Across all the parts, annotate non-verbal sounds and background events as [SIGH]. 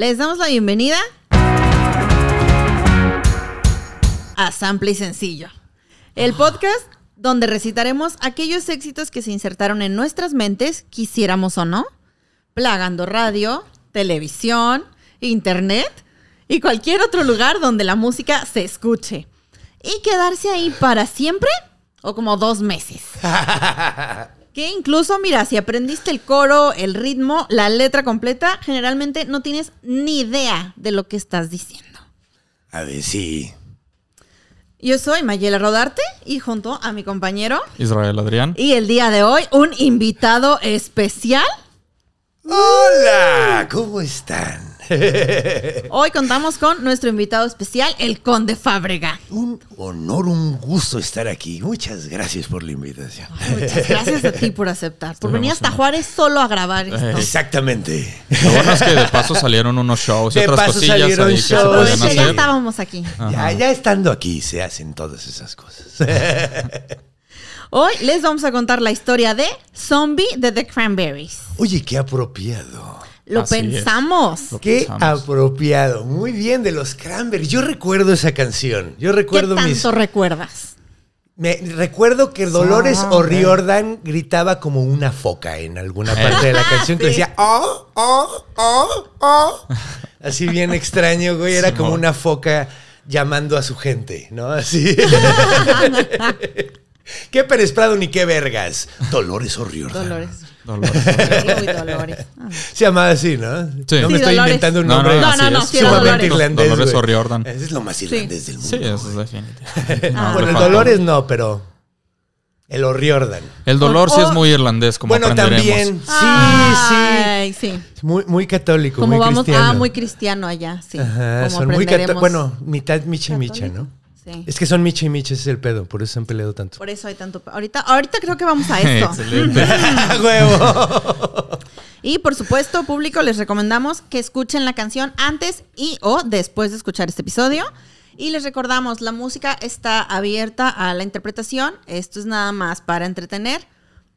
Les damos la bienvenida a Sample y Sencillo, el podcast donde recitaremos aquellos éxitos que se insertaron en nuestras mentes, quisiéramos o no, plagando radio, televisión, internet y cualquier otro lugar donde la música se escuche. Y quedarse ahí para siempre o como dos meses. [LAUGHS] Que incluso, mira, si aprendiste el coro, el ritmo, la letra completa, generalmente no tienes ni idea de lo que estás diciendo. A ver, sí. Yo soy Mayela Rodarte y junto a mi compañero Israel Adrián. y el día de hoy un invitado especial. Hola, ¿cómo están? [LAUGHS] Hoy contamos con nuestro invitado especial, el Conde Fábrega. Un honor, un gusto estar aquí. Muchas gracias por la invitación. Muchas gracias a ti por aceptar, por venir hasta Juárez solo a grabar esto. Exactamente. Lo bueno es que de paso salieron unos shows y De otras paso cosillas salieron ahí que se shows. ya hacer. estábamos aquí. Ya, ya estando aquí se hacen todas esas cosas. [LAUGHS] Hoy les vamos a contar la historia de Zombie de The Cranberries. Oye, qué apropiado. Lo Así es. pensamos. Lo Qué pensamos. apropiado. Muy bien, de los Cranberries. Yo recuerdo esa canción. Yo ¿Qué recuerdo tanto mis. recuerdas? Me, recuerdo que Dolores O'Riordan gritaba como una foca en alguna parte de la canción que decía oh, oh, oh, oh. Así bien extraño, güey. Era como una foca llamando a su gente, ¿no? Así. [LAUGHS] ¿Qué Pérez Prado ni qué vergas? Dolores O'Riordan. Dolores. Dolores. [LAUGHS] Uy, [LAUGHS] Dolores. Ah. Se llamaba así, ¿no? Sí. No Sí, me estoy Dolores. inventando un No, nombre no, No, no, sí sumamente Dolores. irlandés. Dolores. O'Riordan. Ese es lo más irlandés del mundo. Sí, eso es definitivo. [LAUGHS] Ah. No, bueno, el. Dolores no, pero el O'Riordan. El dolor sí es muy irlandés, como bueno, aprenderemos. también. Sí, Ay, sí. sí. Muy, muy católico, Como muy vamos, cristiano. ah, muy cristiano allá, sí. Ajá, Como son muy. Bueno, mitad micha y micha, ¿no? Sí. Es que son micha y micha, ese es el pedo, por eso se han peleado tanto. Por eso hay tanto. Ahorita, ahorita creo que vamos a [LAUGHS] esto. Excelente. [LAUGHS] ¡Huevo! [LAUGHS] Y por supuesto, público, les recomendamos que escuchen la canción antes y o después de escuchar este episodio. Y les recordamos, la música está abierta a la interpretación. Esto es nada más para entretener.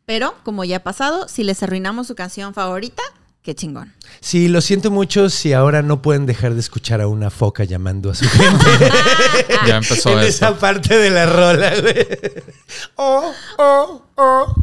Pero, como ya ha pasado, si les arruinamos su canción favorita, qué chingón. Sí, lo siento mucho si ahora no pueden dejar de escuchar a una foca llamando a su gente. [LAUGHS] Ya empezó en esto. esa parte de la rola, güey. Oh, oh, oh.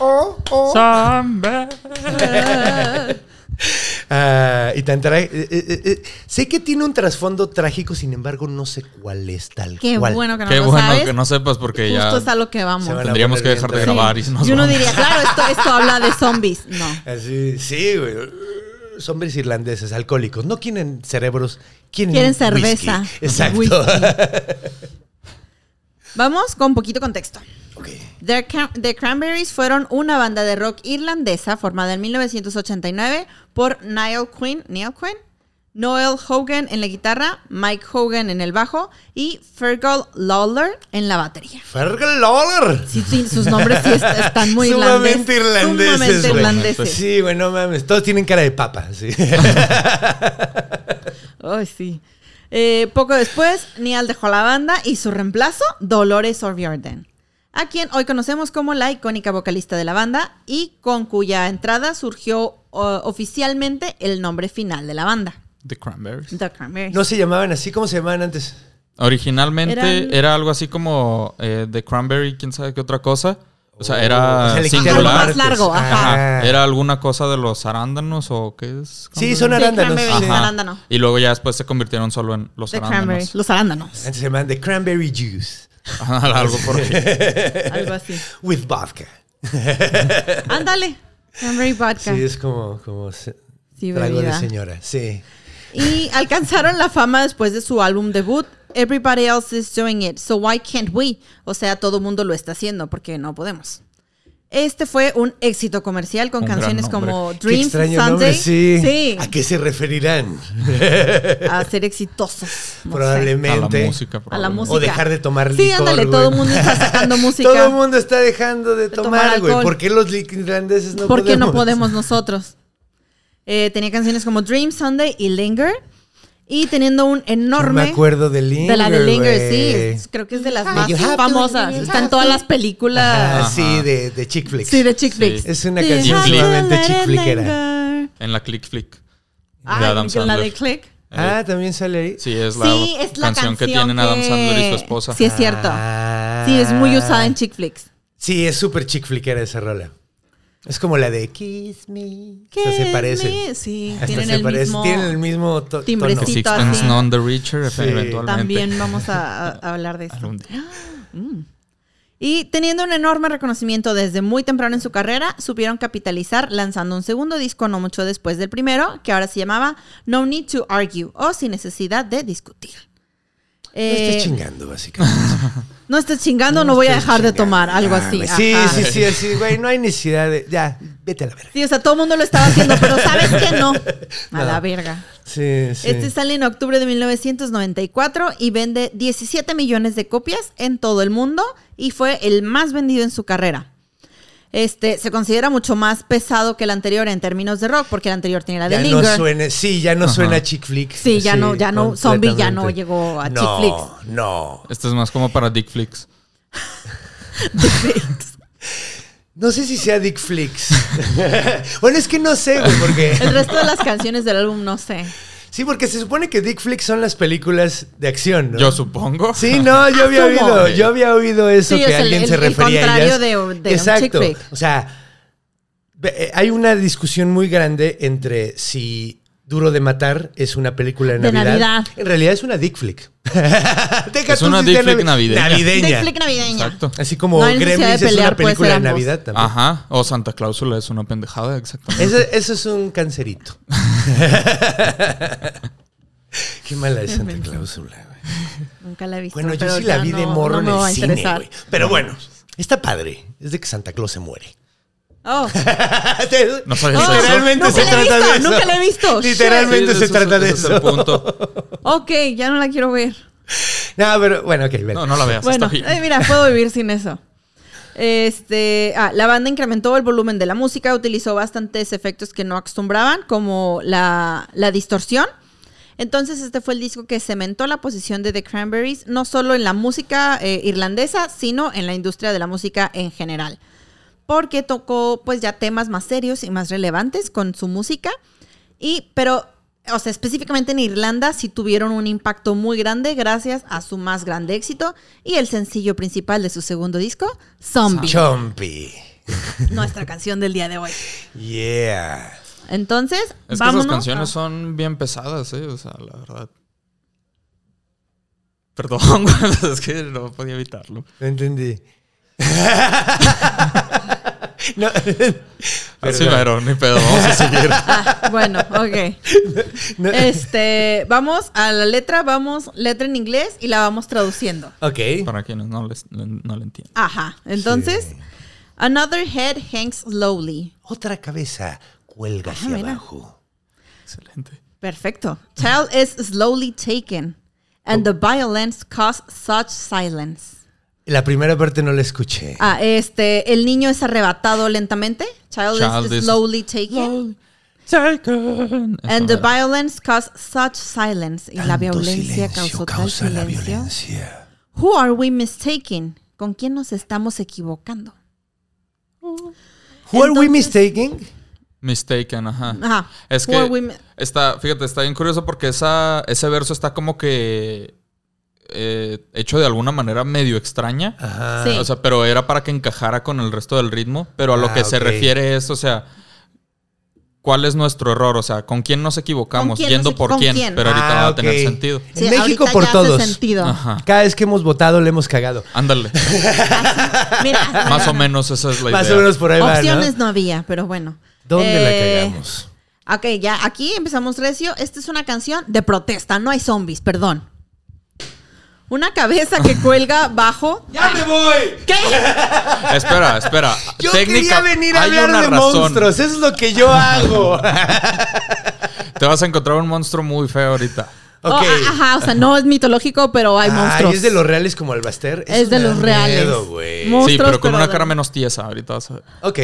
Oh, oh, oh. [LAUGHS] [LAUGHS] Ah, y tan tra- eh, eh, eh, eh, sé que tiene un trasfondo trágico, sin embargo, no sé cuál es tal Qué cual. bueno que no Qué lo bueno sabes. que no sepas porque ya Justo es a lo que vamos. Tendríamos que dejar de grabar y nos Y uno vamos. diría, claro, esto, esto habla de zombies. No. Así, sí, güey. Hombres irlandeses, alcohólicos. No quieren cerebros, quieren, Quieren whisky. cerveza. Exacto. Whisky. [LAUGHS] Vamos con poquito contexto. The, Cran- The Cranberries fueron una banda de rock irlandesa formada en 1989 por Niall Quinn, Niall Quinn, Noel Hogan en la guitarra, Mike Hogan en el bajo y Fergal Lawler en la batería. Fergal Lawler. Sí, sí, sus nombres sí est- están muy Sumamente irlandeses. Sumamente irlandeses. Sí, güey, no mames. Todos tienen cara de papa, sí. [LAUGHS] Ay, sí. Eh, poco después, Niall dejó la banda y su reemplazo, Dolores O'Riordan, a quien hoy conocemos como la icónica vocalista de la banda y con cuya entrada surgió o- oficialmente el nombre final de la banda, The Cranberries. The Cranberries. No se llamaban así, ¿cómo se llamaban antes? Originalmente Eran- era algo así como eh, The Cranberry, quién sabe qué otra cosa. O sea, O era sea, Algo singular. más largo, ajá. Ajá. Era alguna cosa de los arándanos o qué es. Sí, son arándanos. sí. Ajá. arándano. Y luego ya después se convirtieron solo en los The arándanos. Cranberries, los arándanos. Antes se llamaban The Cranberry Juice. Algo por ahí. [LAUGHS] Algo así. With vodka. [LAUGHS] Ándale. Cranberry vodka. Sí, es como, como se- Sí, trago de señora. Sí. Y alcanzaron la fama después de su álbum debut. Everybody else is doing it, so why can't we? O sea, todo mundo lo está haciendo, porque no podemos. Este fue un éxito comercial con Un canciones como Qué Dreams, extraño Sunday. nombre, sí. Sí, ¿A qué se referirán? a ser exitosos. no sé. A Probablemente. la música. A la probablemente. música. O dejar de tomar Sí, licor, ándale, todo el mundo está sacando [LAUGHS] música. Todo el mundo está dejando de, De tomar güey. ¿Por qué los irlandeses no ¿Por qué podemos? no podemos nosotros? Eh, tenía canciones como Dream Sunday y Linger. Y teniendo un Yo enorme. me acuerdo de Linger, de la de Linger, sí. Creo que es de las más have to, famosas. Está en todas to. las películas. Ajá, Ajá. sí, de, de chick flicks. Sí, de chick Sí. flicks. Es una canción sumamente chick flickera. En la Click Flick. Ah, Adam la Sandler. de Click. Ah, también sale ahí. Sí, es la, Sí, es la canción, canción que tienen Adam que- Sandler y su esposa. Sí, es cierto. Ah. Sí, es muy usada en chick flicks. Sí, es súper chick flickera esa rola. Es como la de Kiss Me. Hasta se Kiss parecen. Sí, Hasta tienen se el parecen. mismo Tienen el mismo to- timbrecito. tono. Sixpence así. None the Richer, Sí. eventualmente. También vamos a, [LAUGHS] hablar de esto. Algún día. [GASPS] Y teniendo un enorme reconocimiento desde muy temprano en su carrera, supieron capitalizar lanzando un segundo disco no mucho después del primero, que ahora se llamaba No Need to Argue o Sin Necesidad de Discutir. No Eh, estés chingando, básicamente. [LAUGHS] no estés chingando, no, voy a dejar de tomar, algo Ah, así. güey. Sí, sí, sí, sí, güey. No hay necesidad de. Ya, vete a la verga. Sí, o sea, todo el mundo lo estaba haciendo, pero ¿sabes qué? No. [LAUGHS] A la verga. Sí, sí. Este sale en octubre de 1994 y vende 17 millones de copias en todo el mundo y fue el más vendido en su carrera. Este se considera mucho más pesado que el anterior en términos de rock, porque el anterior tenía la de ya no suena, sí, ya no Ajá. suena chick flick. Sí, ya no- ya no- Zombie ya no llegó a chick no, flicks. No, Este es más como para Dick Flicks. [LAUGHS] no sé si sea Dick Flicks. [LAUGHS] bueno, es que no sé, güey, porque El resto de las canciones del álbum no sé. Sí, porque se supone que Dick Flicks son las películas de acción, ¿no? Yo supongo. Sí, no, yo había [LAUGHS] oído, yo había oído eso Sí, que alguien el- se el refería a contrario ellas. de- de un Exacto. chick flick. O sea, eh, hay una discusión muy grande entre si Duro de Matar es una película de De Navidad. Navidad. En realidad es una Dick Flick. [LAUGHS] Deja Es tú una si Dick flick navi- navideña. Navideña. Dick flick navideña. Exacto. Así como No Gremlins es una película de ambos. Navidad también. Ajá. O Santa Cláusula es una pendejada, exactamente. Eso, eso es un cancerito. [LAUGHS] [LAUGHS] Qué mala es Santa. Cláusula, güey. Nunca la he visto. Bueno, yo pero sí la vi de no- morro no en el cine, güey. Pero bueno, está padre. Es de que Santa Claus se muere. Oh. [LAUGHS] No Oh, eso. Literalmente nunca se la he trata visto, de eso. nunca la he visto. Literalmente Sí, se trata de eso. punto. [LAUGHS] Ok, ya no la quiero ver. No, pero bueno, ok, ven. No, no la veas. Bueno, está bien. eh, mira, puedo vivir sin eso. Este, ah, la banda incrementó el volumen de la música, utilizó bastantes efectos que no acostumbraban, como la, la distorsión. Entonces, este fue el disco que cementó la posición de The Cranberries, no solo en la música eh, irlandesa, sino en la industria de la música en general. Porque tocó, pues, ya temas más serios y más relevantes con su música. Y, pero, o sea, específicamente en Irlanda sí tuvieron un impacto muy grande gracias a su más grande éxito y el sencillo principal de su segundo disco, Zombie, Chompy. [LAUGHS] nuestra canción del día de hoy. Yeah. Entonces, Es que esas canciones a- son bien pesadas, ¿eh? O sea, la verdad. Perdón, [LAUGHS] es que no podía evitarlo. Entendí. [LAUGHS] no. Así pero ni pedo, vamos a [LAUGHS] seguir. Ah, [LAUGHS] bueno, ok. No. Este, vamos a la letra, vamos letra en inglés y la vamos traduciendo. Ok. Para quienes no, les, no lo entienden. Ajá. Entonces, Sí. another head hangs slowly. Otra cabeza cuelga hacia mira. abajo. Excelente. Perfecto. Child is slowly taken, and the violence cause such silence. La primera parte no la escuché. Ah, este, el niño es arrebatado lentamente. Child, Child is is slowly taken. Taken. And the violence cause such silence. Y la violencia causó tal silencio. violencia. Who are we mistaken? ¿Con quién nos estamos equivocando? Who are we Entonces- mistaken? Mistaken, ajá. Ajá. Es Who que está, fíjate, está bien curioso porque esa, ese verso está como que eh, hecho de alguna manera medio extraña. Ajá. Sí. O sea, pero era para que encajara con el resto del ritmo. Pero a lo Ah, que se refiere es, o sea, ¿cuál es nuestro error? O sea, ¿con quién nos equivocamos? quién Yendo nos equi- por quién. quién? Pero ahorita Ah, va a ok. tener sentido. En México por todos. Hace sentido. Ajá. Cada vez que hemos votado le hemos cagado. Ándale. [LAUGHS] Mira, [LAUGHS] Más o menos esa es la idea. Más o menos por ahí va, opciones ¿no? no había, pero bueno. ¿Dónde Eh, la cagamos? Ok, ya aquí empezamos recio. Esta es una canción de protesta, no hay zombies, perdón. Una cabeza que cuelga bajo. [LAUGHS] ¡Ya me voy! ¿Qué? Espera, espera. Yo Técnica- quería venir a hay hablar una de razón. monstruos. Eso es lo que yo hago. [LAUGHS] Te vas a encontrar un monstruo muy feo ahorita. Oh, ok. a- ajá, o sea, no es mitológico, pero hay Ay, monstruos. es de los reales como Albaster. Es de los reales. Miedo, güey. Mo- Sí, Monstruos, pero con pero una de- cara menos tiesa. Ahorita vas a ver. Ok.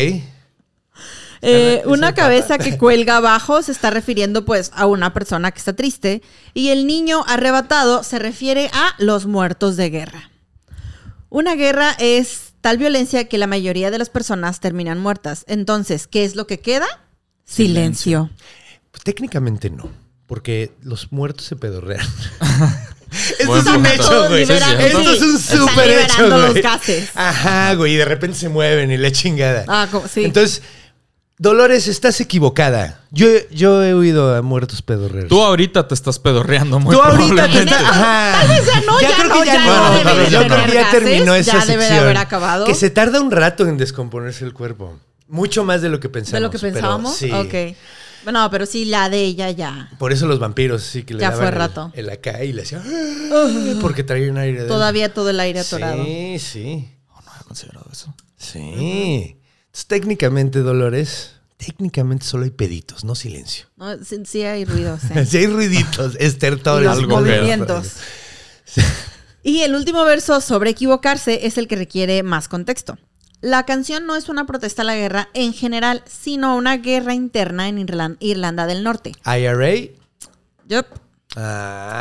Eh, ¿Es una cabeza que cuelga abajo se está refiriendo pues a una persona que está triste y el niño arrebatado se refiere a los muertos de guerra. Una guerra es tal violencia que la mayoría de las personas terminan muertas. Entonces, ¿qué es lo que queda? Silencio. Pues, técnicamente no, porque los muertos se pedorrean. [LAUGHS] Esto es un hecho, güey. Esto es un súper hecho, güey. gases. Ajá, güey, y de repente se mueven y la chingada. Ah, como- sí. Entonces, Dolores, estás equivocada. Yo, yo he oído a muertos pedorreros. Tú ahorita te estás pedorreando muy Tú ahorita te probablemente. estás. Ajá. Tal vez ya no, ya creo no, que ya ya no no. debe de yo creo tener que ya gases, terminó esa ya debe de sección. haber acabado. Que se tarda un rato en descomponerse el cuerpo. Mucho más de lo que pensamos. ¿De lo que pensábamos? sí. Ok. Bueno, pero sí, la de ella ya. Por eso los vampiros sí que le Ya daban fue el- rato. El, acá y le hacían. Porque traía un aire de. Todavía todo el aire atorado. Sí, sí. Oh, no había considerado eso. Sí. Entonces, técnicamente, Dolores, técnicamente solo hay peditos, no silencio. No, sí, sí hay ruido, [LAUGHS] sí. Si hay ruiditos, Y estertores. los Algo movimientos. Y el último verso sobre equivocarse es el que requiere más contexto. La canción no es una protesta a la guerra en general, sino una guerra interna en Irlan- Irlanda del Norte. IRA. Yup.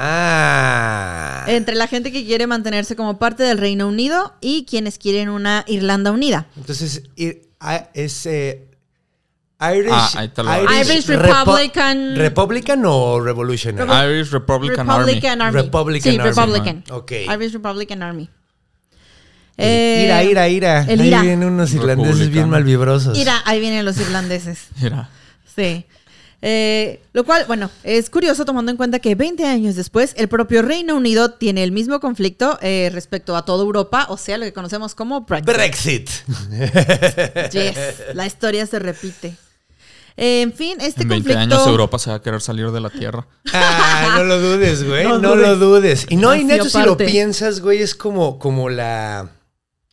Ah. Entre la gente que quiere mantenerse como parte del Reino Unido y quienes quieren una Irlanda unida. Entonces, ir- es eh, Irish, Ah, lo- Irish Repo- Republican- ¿Republican o Revolutionary? Irish Republican Republican Army. Republican sí, Army. Republican. Ok. Irish Republican Army. Eh, ira, ira, ira. Ahí ira. vienen unos irlandeses bien malvibrosos. Mira, ahí vienen los irlandeses. Army. Mira. Sí. Eh, lo cual, bueno, es curioso tomando en cuenta que 20 años después, el propio Reino Unido tiene el mismo conflicto eh, respecto a toda Europa, o sea, lo que conocemos como Brexit. Brexit. [LAUGHS] Yes, la historia se repite. Eh, en fin, este En 20 conflicto. años Europa se va a querer salir de la Tierra. Ah, no lo dudes, güey. No No, lo dudes. Y no, y neto, si lo piensas, güey, es como, como la.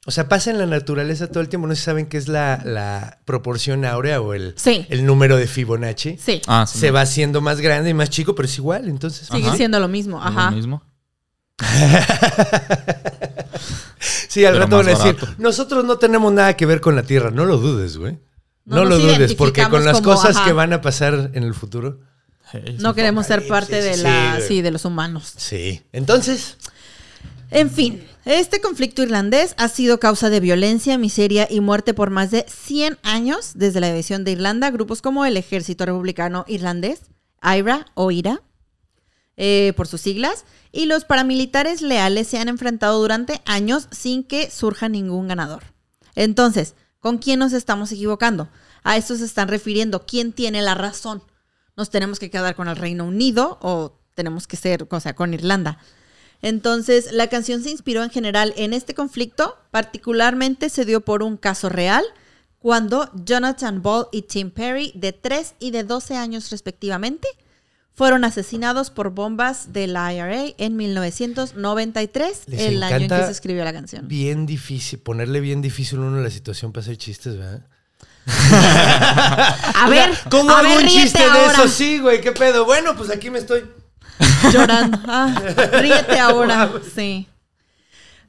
O sea, pasa en la naturaleza todo el tiempo. No sé si saben qué es la, la proporción áurea o el, Sí. el número de Fibonacci. Sí, Ah, sí. Se va haciendo más grande y más chico, pero es igual. Entonces, sigue Ajá. siendo lo mismo. ¿no es Ajá. Lo mismo. [LAUGHS] sí, al Pero rato van a decir: barato. Nosotros no tenemos nada que ver con la Tierra. No lo dudes, güey. No No, lo dudes, porque con las como, cosas ajá. que van a pasar en el futuro. Hey, No queremos ser parte sí, de la, sí, de los humanos. Sí. Entonces, En fin, este conflicto irlandés ha sido causa de violencia, miseria y muerte por más de 100 años desde la división de Irlanda. Grupos como el Ejército Republicano Irlandés, IRA o IRA, eh, por sus siglas, y los paramilitares leales se han enfrentado durante años sin que surja ningún ganador. Entonces, ¿con quién nos estamos equivocando? A esto se están refiriendo. ¿Quién tiene la razón? ¿Nos tenemos que quedar con el Reino Unido o tenemos que ser, o sea, con Irlanda? Entonces, la canción se inspiró en general en este conflicto, particularmente se dio por un caso real, cuando Jonathan Ball y Tim Perry, de 3 y de 12 años respectivamente, fueron asesinados por bombas de la IRA en 1993, Les el año en que se escribió la canción. bien difícil, ponerle bien difícil a uno la situación para hacer chistes, ¿verdad? [LAUGHS] A ver, ¿Cómo a hago ver, un chiste de eso? Sí, güey, ¿qué pedo? Bueno, pues aquí me estoy. [LAUGHS] Llorando. Ah, ríete ahora. [LAUGHS] Sí.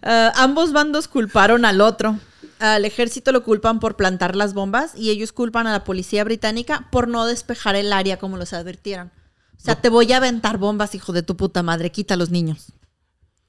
Ah, ambos bandos culparon al otro. Al ejército lo culpan por plantar las bombas y ellos culpan a la policía británica por no despejar el área como los advirtieron. O sea, te voy a aventar bombas, hijo de tu puta madre. Quita a los niños.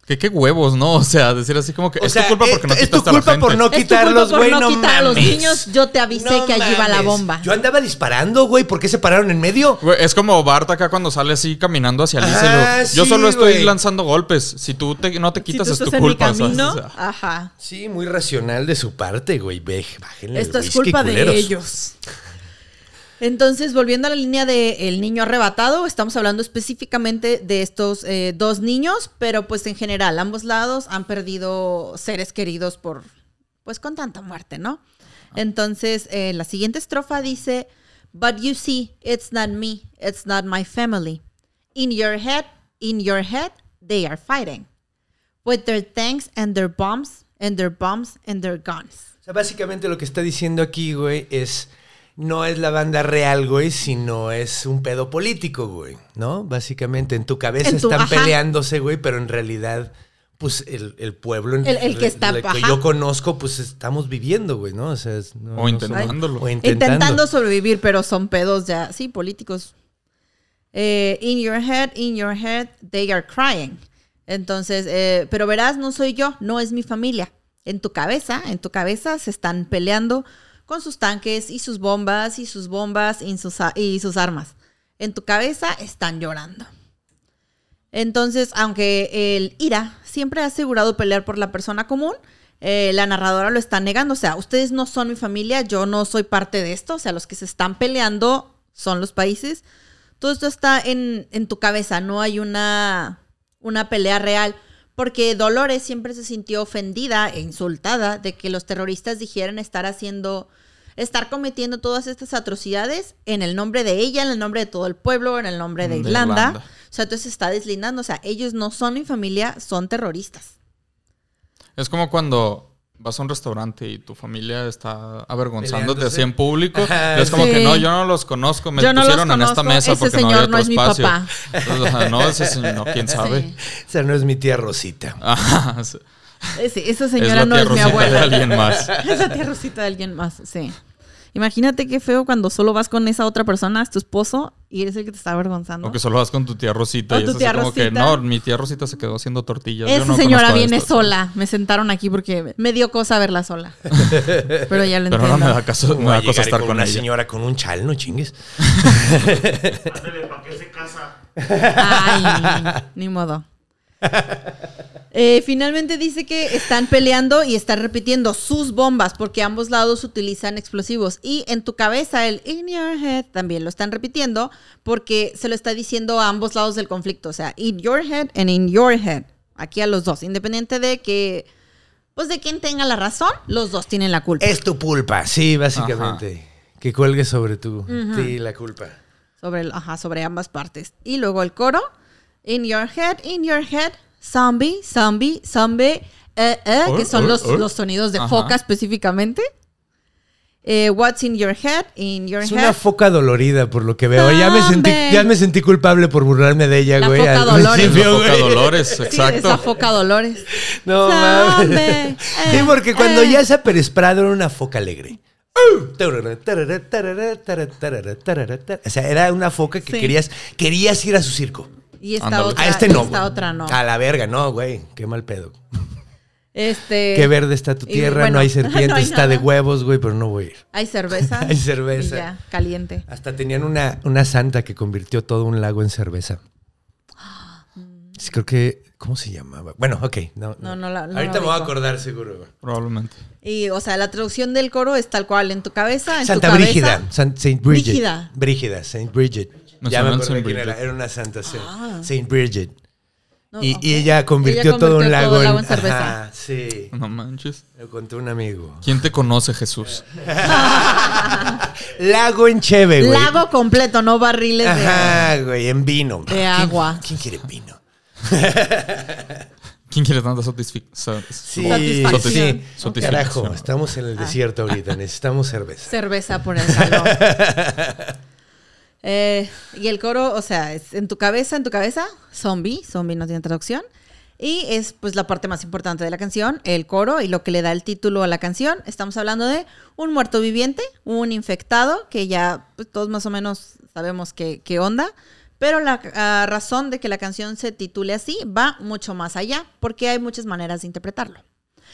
Que qué huevos, ¿no? [LAUGHS] O sea, decir así como que O es sea, tu culpa porque no es- es tu quitaste a la culpa gente. por no Es tu quitarlos, culpa por güey. no No, quitar a los mames. niños. Yo te avisé No que allí va la mames. bomba. Yo andaba disparando, güey. ¿Por qué se pararon en medio? Güey, es como Bart acá cuando sale así caminando hacia Alice. Ah, lo- Yo sí, solo estoy lanzando golpes. Si tú te- no te Si quitas tú es tu estás en mi culpa. ¿sabes? camino, O sea, ajá. Sí, muy racional de su parte, güey. Ve, bájenle. Esto es culpa de ellos. Entonces, volviendo a la línea de El niño arrebatado, estamos hablando específicamente de estos eh, dos niños, pero pues en general, ambos lados han perdido seres queridos por, pues con tanta muerte, ¿no? Entonces, eh, la siguiente estrofa dice, But you see, it's not me, it's not my family. In your head, in your head, they are fighting. With their tanks and their bombs, and their bombs and their guns. O sea, básicamente lo que está diciendo aquí, güey, es. No es la banda real, güey, sino es un pedo político, güey, ¿no? Básicamente, en tu cabeza En tu- están ajá. peleándose, güey, pero en realidad, pues el, el pueblo en El- el que está- el que ajá. yo conozco, pues estamos viviendo, güey, ¿no? O sea, es- no- O no somos- intentándolo. o intentando. intentando. sobrevivir, pero son pedos ya, sí, políticos. Eh, in your head, in your head, they are crying. Entonces, eh, pero verás, no soy yo, no es mi familia. En tu cabeza, en tu cabeza se están peleando con sus tanques y sus bombas y sus bombas y sus, y sus armas. en tu cabeza están llorando. Entonces, aunque el IRA siempre ha asegurado pelear por la persona común, eh, la narradora lo está negando. O sea, ustedes no son mi familia, yo no soy parte de esto. O sea, los que se están peleando son los países. Todo esto está en, en tu cabeza, no hay una, una pelea real. Porque Dolores siempre se sintió ofendida e insultada de que los terroristas dijeran estar haciendo, estar cometiendo todas estas atrocidades en el nombre de ella, en el nombre de todo el pueblo, en el nombre de, De Irlanda. Irlanda. O sea, entonces se está deslindando. O sea, ellos no son mi familia, son terroristas. Es como cuando vas a un restaurante y tu familia está avergonzándote así en público. Y es como sí. que no, yo no los conozco, me Yo no pusieron en esta mesa ese porque no había no otro es mi espacio. papá. Entonces, no, ese señor, no, quién sabe. Sí. Esa no es mi tía Rosita. [LAUGHS] Ajá, sí. Sí, esa es señora no tía es mi Rosita abuela. de alguien más. [LAUGHS] Es la tía Rosita de alguien más, sí. Imagínate qué feo cuando solo vas con esa otra persona, es tu esposo, y eres el que te está avergonzando. O que solo vas con tu tía Rosita O y tu es así tía como que, Rosita. no, mi tía Rosita se quedó haciendo tortillas. yo Esa no señora viene esta". sola. Me sentaron aquí porque me dio cosa verla sola. [LAUGHS] Pero ya lo Pero entiendo. no me da caso, me ¿Cómo da cosa estar con con una ella. señora con un chal? No chingues. [LAUGHS] [LAUGHS] Ándale, ¿para qué se casa? Ay, ni modo. [LAUGHS] Eh, finalmente dice que están peleando y están repitiendo sus bombas porque ambos lados utilizan explosivos. Y en tu cabeza, el in your head también lo están repitiendo porque se lo está diciendo a ambos lados del conflicto. O sea, in your head and in your head. Aquí a los dos. Independiente de que, pues de quien tenga la razón, los dos tienen la culpa. Es tu pulpa, sí, básicamente. Que cuelgue sobre tu ti la culpa. sobre, ajá, sobre ambas partes. Y luego el coro. In your head, in your head, zombie, zombie, zombie, eh, eh, Oh, que son oh, los, oh. los sonidos de Ajá. foca específicamente. Eh, what's in your head, in your Es head. una foca dolorida por lo que veo. Ya me sentí, ya me sentí culpable por burlarme de ella, La güey. foca Dolores. principio, Foca güey. Dolores, Sí, exacto. esa foca Dolores. No mames. eh, Sí, porque cuando eh. ya se aperesprado era una foca alegre. O sea, era una foca que Sí. querías, querías ir a su circo. Y esta otra, A este no. esta otra no. A la verga, no, güey. Qué mal pedo. Este, Qué verde está tu y tierra, bueno, no hay serpientes, [LAUGHS] no hay está de huevos, güey, pero no voy a ir. Hay cerveza. [LAUGHS] Hay cerveza. y ya, caliente. Hasta tenían una, una santa que convirtió todo un lago en cerveza. [GASPS] Sí, creo que. ¿Cómo se llamaba? Bueno, ok. No, No, no la- no Ahorita la me voy a acordar, seguro. güey. Probablemente. Y, o sea, la traducción del coro es tal cual en tu cabeza, en Santa tu cabeza. Brígida. San- Saint Bridget. Brígida. Brígida, Saint Bridget. Ya me acordé Saint quién Bridget. era. Era una santa, sí. Ah. Saint Bridget. No, y, y ella convirtió, Ella todo un lago todo en, agua en cerveza. Ajá, sí. No manches. Me contó un amigo. ¿Quién te conoce, Jesús? [LAUGHS] Lago en cheve, güey. Lago completo, no barriles de Ajá, güey, en vino. de ¿Quién- agua. ¿Quién quiere vino? [LAUGHS] ¿Quién quiere tanta satisfacción? Sí, Satisfacción. sí. Satisfacción. Carajo, estamos en el desierto ahorita, necesitamos cerveza. cerveza por el calor. [LAUGHS] Eh, y el coro, o sea, es en tu cabeza, en tu cabeza, zombie, zombie no tiene traducción. Y es pues la parte más importante de la canción, el coro y lo que le da el título a la canción. Estamos hablando de un muerto viviente, un infectado, que ya pues, todos más o menos sabemos qué, qué onda. Pero la ah, razón de que la canción se titule así va mucho más allá, porque hay muchas maneras de interpretarlo.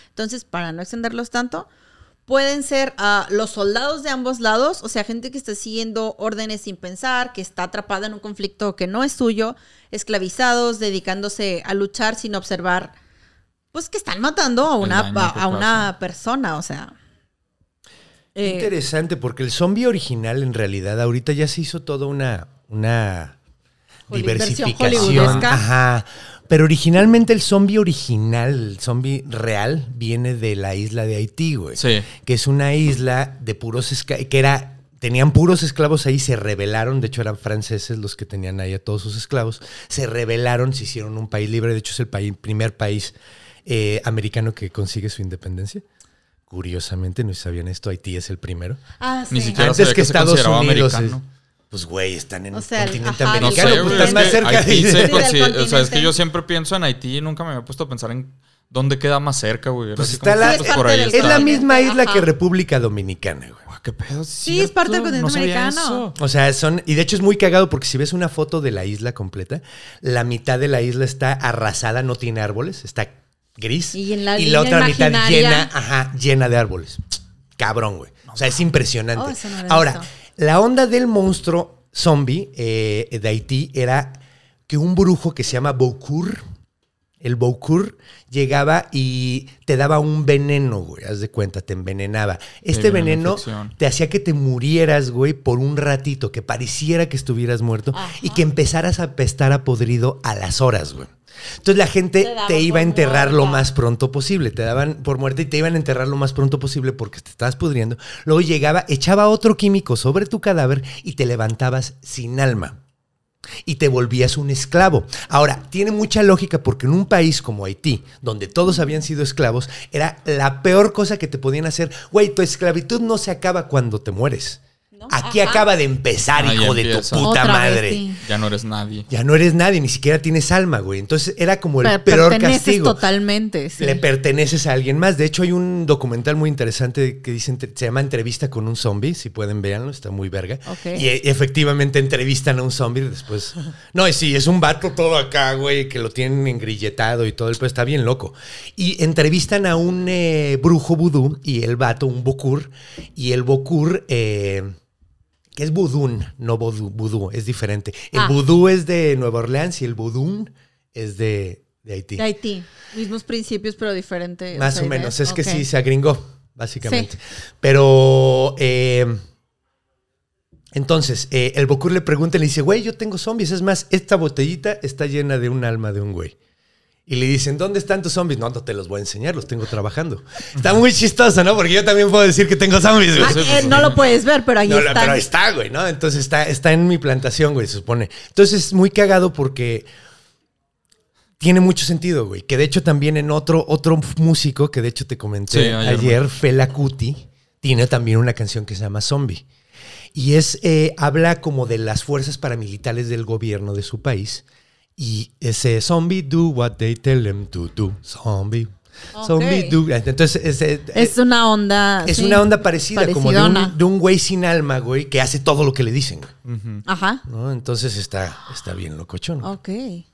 Entonces, para no extenderlos tanto, pueden ser ah, los soldados de ambos lados, o sea, gente que está siguiendo órdenes sin pensar, que está atrapada en un conflicto que no es suyo, esclavizados, dedicándose a luchar sin observar, pues que están matando a una, a, una persona, o sea. eh, Interesante, porque el zombie original en realidad ahorita ya se hizo toda una, una diversificación. hollywoodesca. Ajá. Pero originalmente el zombie original, el zombie real, viene de la isla de Haití, güey. Sí. Que es una isla de puros esclavos, que era, tenían puros esclavos ahí, se rebelaron, de hecho eran franceses los que tenían ahí a todos sus esclavos, se rebelaron, se hicieron un país libre, de hecho es el país, primer país eh, americano que consigue su independencia. Curiosamente, no sabían esto, Haití es el primero. ah, Ni sí. siquiera Antes que Estados Unidos. es-. Pues, güey, están en O el sea, el- continente ajá, No sé, americano. pues, es están más que cerca Haití de- se Sí, O sea, es que yo siempre pienso en Haití y nunca me había puesto a pensar en dónde queda más cerca, güey. Pues está como la- pues, es por parte ahí del Es está. la misma isla ajá. que República Dominicana, güey. ¿Qué pedo? Sí, es parte del continente americano. eso. O sea, son. Y de hecho es muy cagado porque si ves una foto de la isla completa, la mitad de la isla está arrasada, no tiene árboles, está gris. Y en la otra mitad llena, ajá, llena de árboles. Cabrón, güey. O sea, es impresionante. Oh, eso no Ahora, visto. La onda del monstruo zombie eh, de Haití era que un brujo que se llama Boucour, el Boucour, llegaba y te daba un veneno, güey, haz de cuenta, te envenenaba. Este veneno te hacía que te murieras, güey, por un ratito, que pareciera que estuvieras muerto y que empezaras a apestar a podrido a las horas, güey. Entonces la gente Te iba a enterrar lo más pronto posible. Te daban por muerte y te iban a enterrar lo más pronto posible porque te estabas pudriendo. Luego llegaba, echaba otro químico sobre tu cadáver y te levantabas sin alma. Y te volvías un esclavo. Ahora, tiene mucha lógica porque en un país como Haití, donde todos habían sido esclavos, era la peor cosa que te podían hacer. Güey, tu esclavitud no se acaba cuando te mueres. ¿No? Aquí Ajá. acaba de empezar, Ahí hijo de tu puta Otra vez, madre. sí. Ya no eres nadie. Ya no eres nadie, ni siquiera tienes alma, güey. Entonces era como el Per- peor perteneces castigo. totalmente. sí. Le perteneces a alguien más. De hecho, hay un documental muy interesante que dice, se llama Entrevista con un zombie. Si pueden, véanlo, está muy verga. Ok. Y e- efectivamente entrevistan a un zombie después. No, y sí, es un vato todo acá, güey, que lo tienen engrilletado y todo el pues está bien loco. Y entrevistan a un eh, brujo vudú y el vato, un bocur. Y el bocur, eh, que es vudún, no vodú, vudú, es diferente. El Ah. vudú es de Nueva Orleans y el vudún es de, de Haití. De Haití. Mismos principios, pero diferente. Más sea, o menos. Es que sí, se agringó, básicamente. Pero. eh, entonces, eh, el Bocur le pregunta y le dice: Güey, yo tengo zombies. Es más, esta botellita está llena de un alma de un güey. Y le dicen, ¿dónde están tus zombies? No, no te los voy a enseñar, los tengo trabajando. Está muy chistoso, ¿no? Porque yo también puedo decir que tengo zombies, güey. Ah, eh, no lo puedes ver, pero ahí No, está. pero ahí está, güey, ¿no? Entonces está, está en mi plantación, güey, se supone. Entonces es muy cagado porque tiene mucho sentido, güey. Que de hecho también en otro, otro músico, que de hecho te comenté Sí, ayer ayer, Fela Kuti, tiene también una canción que se llama Zombie. Y es, eh, habla como de las fuerzas paramilitares del gobierno de su país. Y ese zombie do what they tell them to do. Zombie. Zombie Ok. do. Entonces, ese, Es una onda. es sí, una onda parecida, como de parecidona. un, de un güey sin alma, güey, que hace todo lo que le dicen. güey, Ajá. ¿no? Entonces está, está bien locochón. Ok. Eh,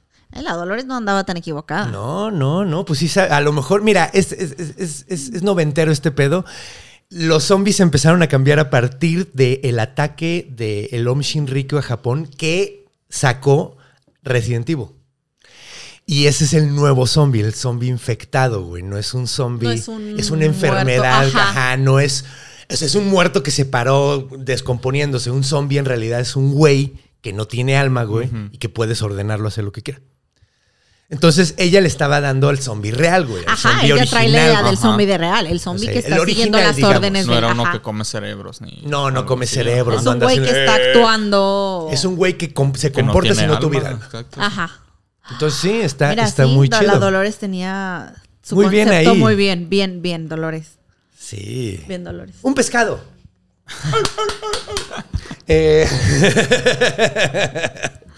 La Dolores no andaba tan equivocada. No, no, no, pues sí, a lo mejor, mira, es, es, es- es- noventero este pedo. Los zombies empezaron a cambiar a partir del ataque del el Om Shinrikyo a Japón que sacó Resident Evil. Y ese es el nuevo zombie, el zombie infectado, güey. No es un zombie. No es un es una enfermedad. ajá. Ajá, no es. Es, es un muerto que se paró descomponiéndose. Un zombie en realidad es un güey que no tiene alma, güey, y que puedes ordenarlo a hacer lo que quiera. Entonces ella le estaba dando al zombie real, güey. Ajá, ella trae la idea del zombie de real. El zombie O sea, que está siguiendo las digamos. órdenes No de era uno ajá. que come cerebros ni. No, no come cerebros, Es no un güey que está ¡Eh! actuando. Es un güey que com- se Que no comporta tiene si no tuviera. Ajá. Entonces sí, está, Mira, está sí, muy la chido. Dolores tenía su Muy bien concepto ahí. muy bien. Bien, bien, Dolores. Sí. Bien, Dolores. Un pescado. [LAUGHS] Eh, [LAUGHS]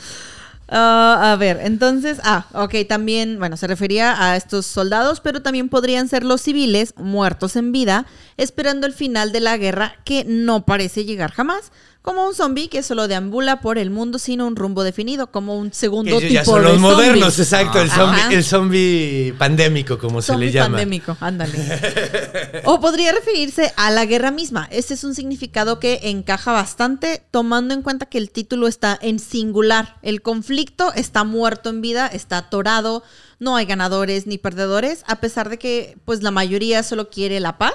Ah, a ver, entonces, ah, ok, también, bueno, se refería a estos soldados, pero también podrían ser los civiles muertos en vida, esperando el final de la guerra que no parece llegar jamás, como un zombie que solo deambula por el mundo sin un rumbo definido, como un segundo que tipo ya son de los modernos, exacto. El zombie, el zombie pandémico, como se le llama. pandémico, ándale. [LAUGHS] o podría referirse a la guerra misma. Este es un significado que encaja bastante, tomando en cuenta que el título está en singular. El conflicto está muerto en vida, está atorado, no hay ganadores ni perdedores, a pesar de que pues la mayoría solo quiere la paz.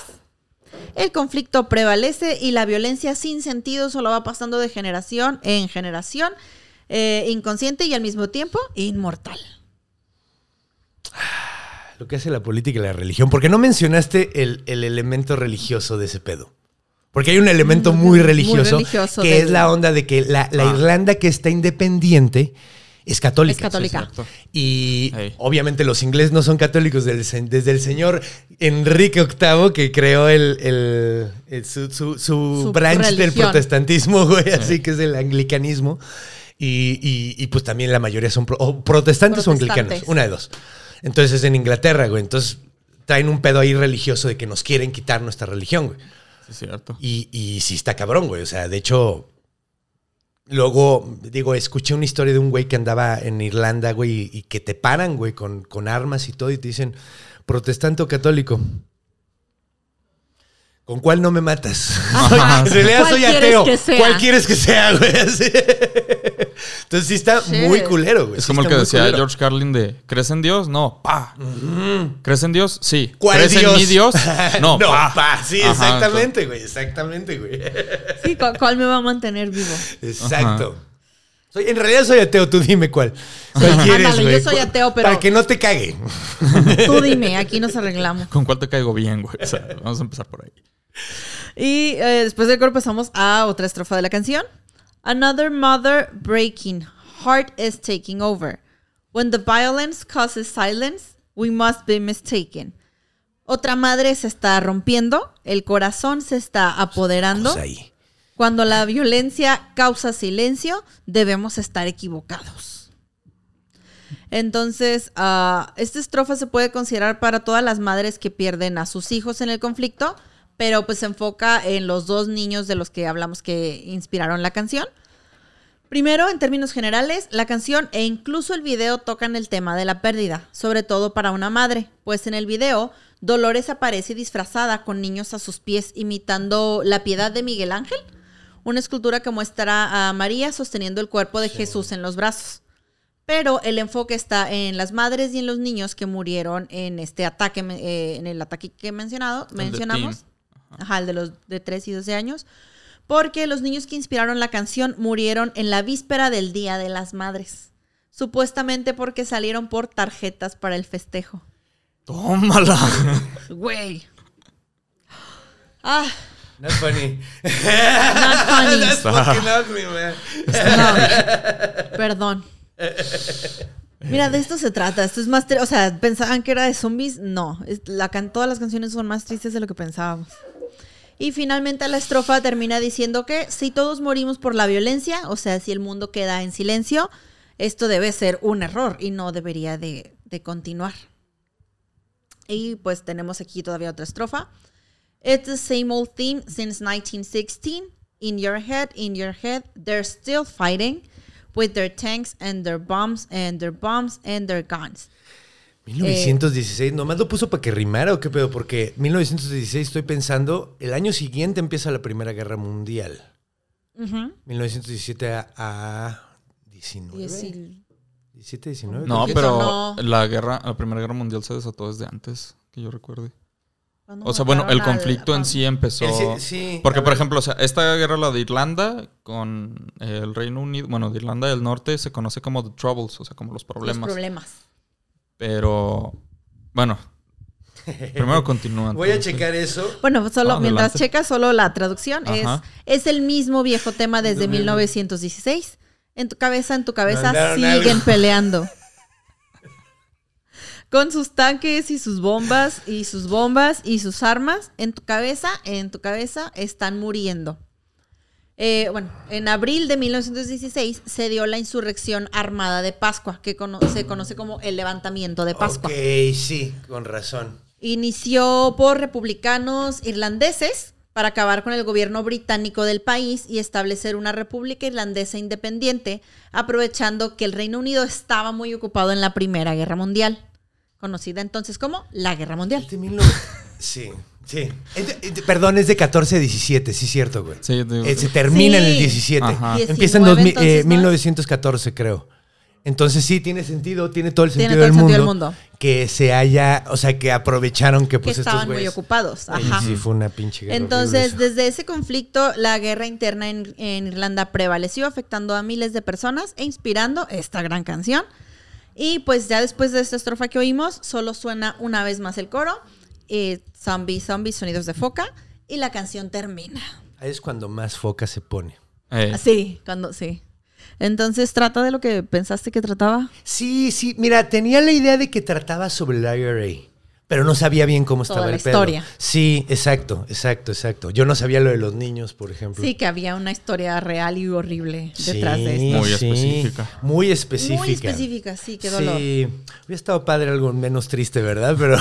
El conflicto prevalece y la violencia sin sentido solo va pasando de generación en generación, eh, inconsciente y al mismo tiempo inmortal. Lo que hace la política y la religión. ¿Por qué no mencionaste el, el elemento religioso de ese pedo? Porque hay un elemento Mm, muy muy religioso, religioso que es la onda de que la, la Ah. Irlanda que está independiente es católica. Es católica. exacto. Y obviamente los ingleses no son católicos desde el señor Enrique VIII que creó el, el- el- su, su- su Su branch del protestantismo, güey, así que es el anglicanismo. Y, y- y, pues también la mayoría son pro- o protestantes o anglicanos, una de dos. Entonces es en Inglaterra, güey. Entonces traen un pedo ahí religioso de que nos quieren quitar nuestra religión, güey. Sí, es cierto. Y, y sí está cabrón, güey. O sea, de hecho, luego, digo, escuché una historia de un güey que andaba en Irlanda, güey, y, que te paran, güey, con, con armas y todo, y te dicen, protestante o católico. ¿Con cuál no me matas? Ajá, [LAUGHS] en realidad ¿Cuál soy ateo. ¿Cuál quieres que sea, güey? [LAUGHS] Entonces sí está muy culero, güey. Es Sí como el que decía culero. George Carlin de ¿Crees en Dios? No, pa. ¿Crees en Dios? Sí. ¿Cuál ¿Crees Dios? en mi Dios? [LAUGHS] No, no, pa. pa. Sí, Ajá, exactamente, güey. Exactamente, güey. Sí, ¿cu- ¿cuál me va a mantener vivo? Exacto. Soy, en realidad soy ateo, tú dime cuál. ¿Cuál quieres, Ándale, yo soy ateo, pero- Para que no te cague. Tú dime, aquí nos arreglamos. ¿Con cuál te caigo bien, güey? O sea, vamos a empezar por ahí. [LAUGHS] Y eh, después del coro pasamos a otra estrofa de la canción. Another mother breaking, heart is taking over. When the violence causes silence, we must be mistaken. Otra madre se está rompiendo, el corazón se está apoderando. Ahí. Cuando la violencia causa silencio, debemos estar equivocados. Entonces, ah, esta estrofa se puede considerar para todas las madres que pierden a sus hijos en el conflicto, pero pues se enfoca en los dos niños de los que hablamos que inspiraron la canción. Primero, en términos generales, la canción e incluso el video tocan el tema de la pérdida, sobre todo para una madre, pues en el video Dolores aparece disfrazada con niños a sus pies imitando la piedad de Miguel Ángel, una escultura que muestra a María sosteniendo el cuerpo de Jesús en los brazos. Pero el enfoque está en las madres y en los niños que murieron en este ataque, eh, en el ataque que he mencionado, mencionamos. Ajá, el de los de 3 y 12 años. Porque los niños que inspiraron la canción murieron en la víspera del Día de las Madres. Supuestamente porque salieron por tarjetas para el festejo. Tómala. Güey. Ah, Not funny. not funny. That's fucking ugly, man. No. Perdón. Mira, de esto se trata. Esto es más. O sea, pensaban que era de zombies. No. Es- la can- todas las canciones son más tristes de lo que pensábamos. Y finalmente la estrofa termina diciendo que si todos morimos por la violencia, o sea, si el mundo queda en silencio, esto debe ser un error y no debería de, de continuar. Y pues tenemos aquí todavía otra estrofa. It's the same old theme since 1916. In your head, in your head, they're still fighting with their tanks and their bombs and their bombs and their guns. 1916, nomás lo puso para que rimara o qué pedo, porque 1916 estoy pensando, el año siguiente empieza la Primera Guerra Mundial. Ujú. 1917 a, a 19. Y es el- 17, 19. No, pero no. la guerra, la Primera Guerra Mundial se desató desde antes, que yo recuerde. cuando O sea, bueno, el al- conflicto en sí empezó. El sí- sí, porque, por ejemplo, o sea, esta guerra, la de Irlanda, con eh, el Reino Unido, bueno, de Irlanda del Norte, se conoce como The Troubles, o sea, como los Los problemas. Pero, bueno, primero continúan. [LAUGHS] Voy a checar eso. Bueno, solo Ah, mientras checas solo la traducción es, Ajá. es el mismo viejo tema desde 1916. En tu cabeza, en tu cabeza siguen peleando. [LAUGHS] Con sus tanques y sus bombas y sus bombas y sus armas, en tu cabeza, en tu cabeza están muriendo. Eh, bueno, en abril de 1916 se dio la insurrección armada de Pascua, que cono- se conoce como el levantamiento de Pascua. Ok, sí, con razón. Inició por republicanos irlandeses para acabar con el gobierno británico del país y establecer una república irlandesa independiente, aprovechando que el Reino Unido estaba muy ocupado en la Primera Guerra Mundial, conocida entonces como la Guerra Mundial. Este 19 [LAUGHS] Sí, sí. Es es perdón, es de 14 a 17, sí, cierto, güey. Sí, digo, Eh, se termina en el Sí. 17. Ajá. Empieza en 19, 2000, eh, entonces, ¿no? 1914, creo. Entonces sí, tiene sentido, tiene todo el sentido, todo el del, sentido mundo, del mundo. que se haya, o sea, que aprovecharon que que pues estos estaban muy ocupados. Sí, Ajá. sí, fue una pinche guerra Entonces, desde ese conflicto, la guerra interna en, en Irlanda prevaleció, afectando a miles de personas e inspirando esta gran canción. Y pues ya después de esta estrofa que oímos, solo suena una vez más el coro, eh, zombie, zombie, sonidos de foca, y la canción termina. Ahí es cuando más foca se pone. eh, Así, cuando sí. Entonces, ¿trata de lo que pensaste que trataba? Sí, sí, mira, tenía la idea de que trataba sobre el IRA, pero no sabía bien cómo Toda estaba la el pedo. historia. Sí, exacto, exacto, exacto. Yo no sabía lo de los niños, por ejemplo. Sí, que había una historia real y horrible Sí, detrás de esto. Muy específica. Muy específica. Muy específica, sí, qué dolor. Sí, hubiera estado padre algo menos triste, ¿verdad? Pero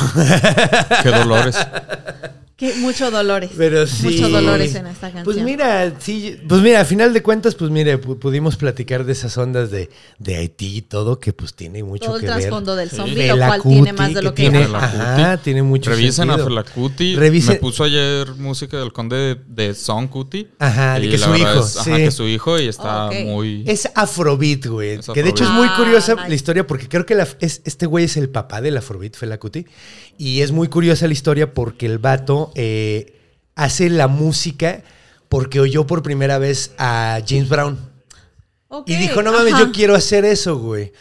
qué dolores. [LAUGHS] Que mucho dolores. Pero sí. Muchos dolores en esta canción. Pues mira, sí, pues mira, a final de cuentas, pues mire, pu- pudimos platicar de esas ondas de, de Haití y todo, que pues tiene mucho Todo el que ver. trasfondo del Sí. zombie, Fela lo cual tiene más de lo que, tiene, ajá, Kuti. tiene mucho Revisen sentido. a Felacuti. Revisen- Me puso ayer música del conde de, de Son Cuti. Ajá, de Y que la su hijo, es- ajá, sí. que su hijo y está muy... Es Afrobeat, güey. Es que de hecho es muy curiosa Ah, nice. la historia porque creo que la- es, este güey es el papá del Afrobeat, Fela Kuti. Y es muy curiosa la historia porque el vato eh, hace la música porque oyó por primera vez a James Brown. Y dijo, no mames, ajá. yo quiero hacer eso, güey.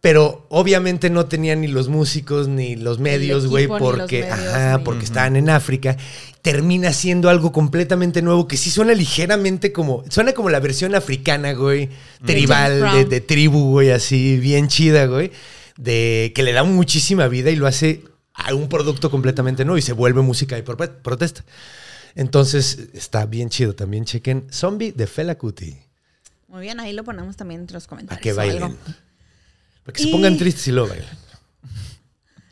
Pero obviamente no tenía ni los músicos ni los medios, güey, porque, medios, ajá, ni- porque estaban en África. Termina siendo algo completamente nuevo que sí suena ligeramente como, suena como la versión africana, güey, tribal, de, de tribu, güey, así, bien chida, güey, de que le da muchísima vida y lo hace a un producto completamente nuevo y se vuelve música de pro- protesta. Entonces, está bien chido. También chequen Zombie de Fela Kuti. Muy bien, ahí lo ponemos también entre los A comentarios. que o bailen. Para que se Y- pongan tristes y lo bailen.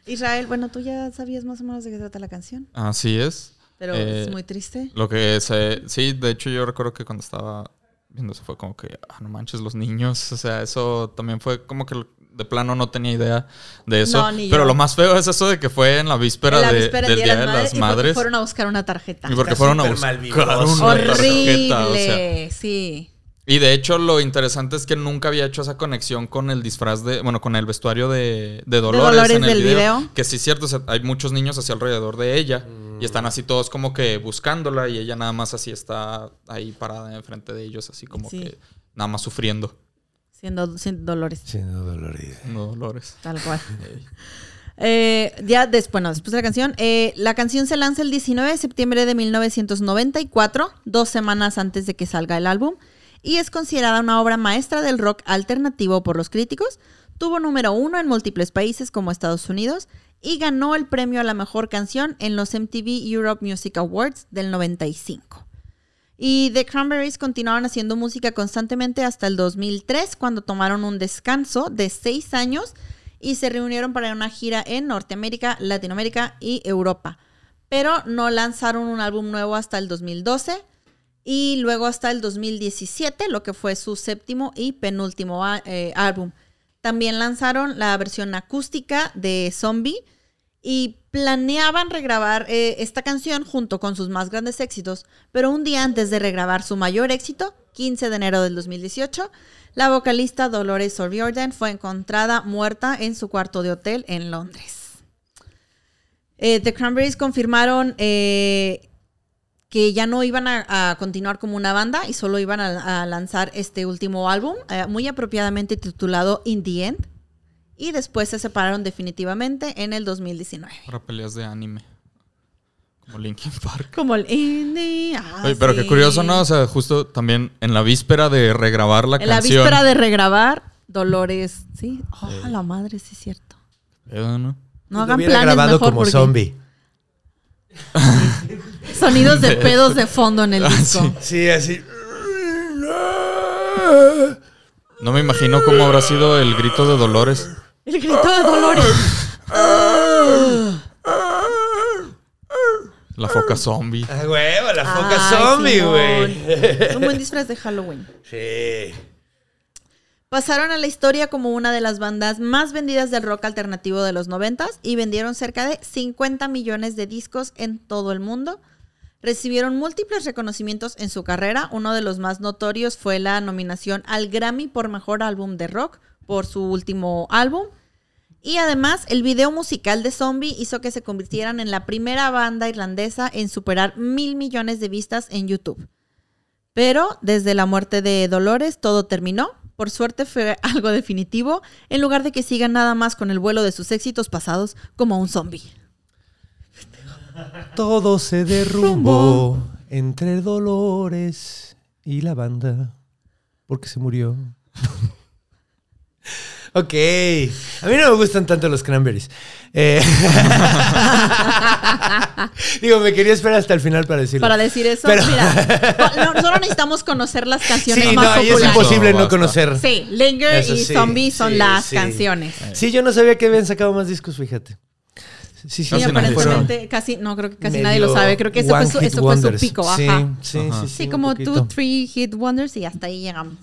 Israel, bueno, tú ya sabías más o menos de qué trata la canción, Así es. pero Eh, es muy triste. Lo que se... Sí, de hecho yo recuerdo que cuando estaba viendo eso fue como que, ah, no manches, los niños. O sea, eso también fue como que de plano no tenía idea de eso. No, ni Pero yo. lo más feo es eso de que fue en la víspera, En la de- víspera del del Día de las y porque Madres. fueron a buscar una tarjeta. Y porque Está fueron a buscar una Horrible, tarjeta. O sea, sí. Y de hecho, lo interesante es que nunca había hecho esa conexión con el disfraz de. Bueno, con el vestuario de, de Dolores, Dolores en el del video, video. Que sí es cierto, o sea, hay muchos niños así alrededor de ella. Y están así todos como que buscándola. Y ella nada más así está ahí parada enfrente de ellos, así como Sí. que nada más sufriendo. Siendo, siendo dolores, Sí, no dolorido. No Dolores. tal cual. [LAUGHS] Eh, ya después, bueno, después de la canción, eh, la canción se lanza el 19 de septiembre de 1994, dos semanas antes de que salga el álbum, y es considerada una obra maestra del rock alternativo por los críticos. Tuvo número uno en múltiples países como Estados Unidos y ganó el premio a la mejor canción en los MTV Europe Music Awards del 95. Y The Cranberries continuaron haciendo música constantemente hasta el 2003, cuando tomaron un descanso de seis años y se reunieron para una gira en Norteamérica, Latinoamérica y Europa. Pero no lanzaron un álbum nuevo hasta el 2012 y luego hasta el 2017, lo que fue su séptimo y penúltimo eh, álbum. También lanzaron la versión acústica de Zombie y planeaban regrabar eh, esta canción junto con sus más grandes éxitos, pero un día antes de regrabar su mayor éxito, 15 de enero del 2018, la vocalista Dolores O'Riordan fue encontrada muerta en su cuarto de hotel en Londres. Eh, The Cranberries confirmaron eh, que ya no iban a, continuar como una banda y solo iban a, a lanzar este último álbum, muy apropiadamente titulado In the End. Y después se separaron definitivamente en el 2019. Para peleas de anime. Como Linkin Park. Como el In the ah, Oye, pero qué sí. curioso, ¿no? O sea, justo también en la víspera de regrabar la En la canción. víspera de regrabar, Dolores, ¿sí? Oh, la madre, sí es cierto. Pedo, ¿no? No hagan hubiera planes grabado mejor como porque zombie. [LAUGHS] sonidos de pedos de fondo en el [LAUGHS] Ah, disco. Sí, así. No me imagino cómo habrá sido el grito de Dolores. El grito de Dolores. La foca zombie. Ah, huevo, la foca Ay, zombie, Simón. güey. Un buen disfraz de Halloween. Sí. Pasaron a la historia como una de las bandas más vendidas del rock alternativo de los noventas y vendieron cerca de 50 millones de discos en todo el mundo. Recibieron múltiples reconocimientos en su carrera. Uno de los más notorios fue la nominación al Grammy por Mejor Álbum de Rock por su último álbum. Y además, el video musical de Zombie hizo que se convirtieran en la primera banda irlandesa en superar mil millones de vistas en YouTube. Pero desde la muerte de Dolores todo terminó. Por suerte fue [LAUGHS] algo definitivo, en lugar de que sigan nada más con el vuelo de sus éxitos pasados como un zombie. Todo se derrumbó entre Dolores y la banda. Porque se murió. [LAUGHS] ok. A mí no me gustan tanto los cranberries. Eh, [LAUGHS] Digo, me quería esperar hasta el final para decirlo. Para decir eso, Pero- mira, [LAUGHS] no- solo necesitamos conocer las canciones Sí, más no, ahí es populares. imposible Eso no conocer. Sí, Linger Eso y sí, Zombie son sí, las sí. canciones. Sí, yo no sabía que habían sacado más discos, fíjate. Sí, sí, aparentemente casi, no creo que casi nadie lo sabe. Creo que ese fue su, eso fue su pico, Sí, ajá. sí, Ajá. sí, Sí, como poquito. two, three hit wonders y hasta ahí llegamos.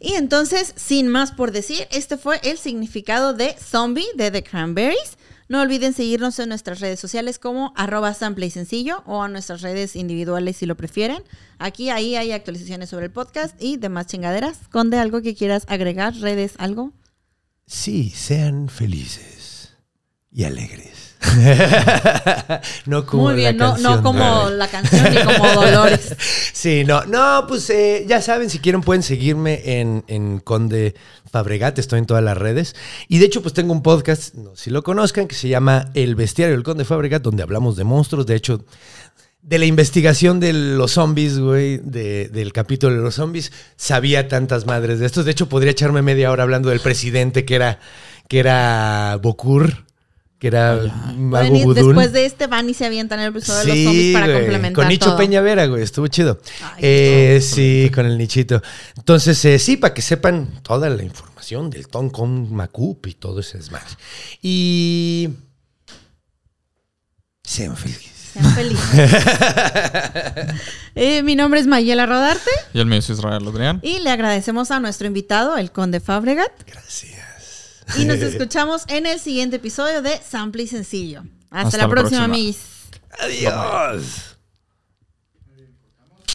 Y entonces, sin más por decir, este fue el significado de zombie de The Cranberries. No olviden seguirnos en nuestras redes sociales como arroba sample sencillo o a nuestras redes individuales si lo prefieren. Aquí, ahí hay actualizaciones sobre el podcast y demás chingaderas. Conde, algo que quieras agregar, redes, algo. Sí, sean felices y alegres. [LAUGHS] no como Muy bien, la no, canción no como la canción ni como [LAUGHS] Dolores. Sí, no, no, pues eh, ya saben, si quieren pueden seguirme en, en Conde Fabregat, estoy en todas las redes. Y de hecho, pues tengo un podcast, no si lo conozcan, que se llama El Bestiario del Conde Fabregat, donde hablamos de monstruos. De hecho, de la investigación de los zombies, güey, de- del capítulo de los zombies, sabía tantas madres de estos. De hecho, podría echarme media hora hablando del presidente que era, que era Bokur, que era Mago ir- Budún. después de este van y se avientan el episodio de los zombies para güey, complementar Con Nicho todo. Peñavera, güey, estuvo chido. Ay, Eh, sí, con el Nichito. Entonces, eh, sí, para que sepan toda la información del Ton con Macup y todo ese desmadre. Y. Sean felices. Sean felices. [LAUGHS] Eh, mi nombre es Mayela Rodarte Y el mío es Israel Adrián. y le agradecemos a nuestro invitado, el Conde Fabregat. Gracias. Y nos [LAUGHS] escuchamos en el siguiente episodio de Sample y Sencillo. Hasta, Hasta la la próxima, próxima. amiguis. Adiós.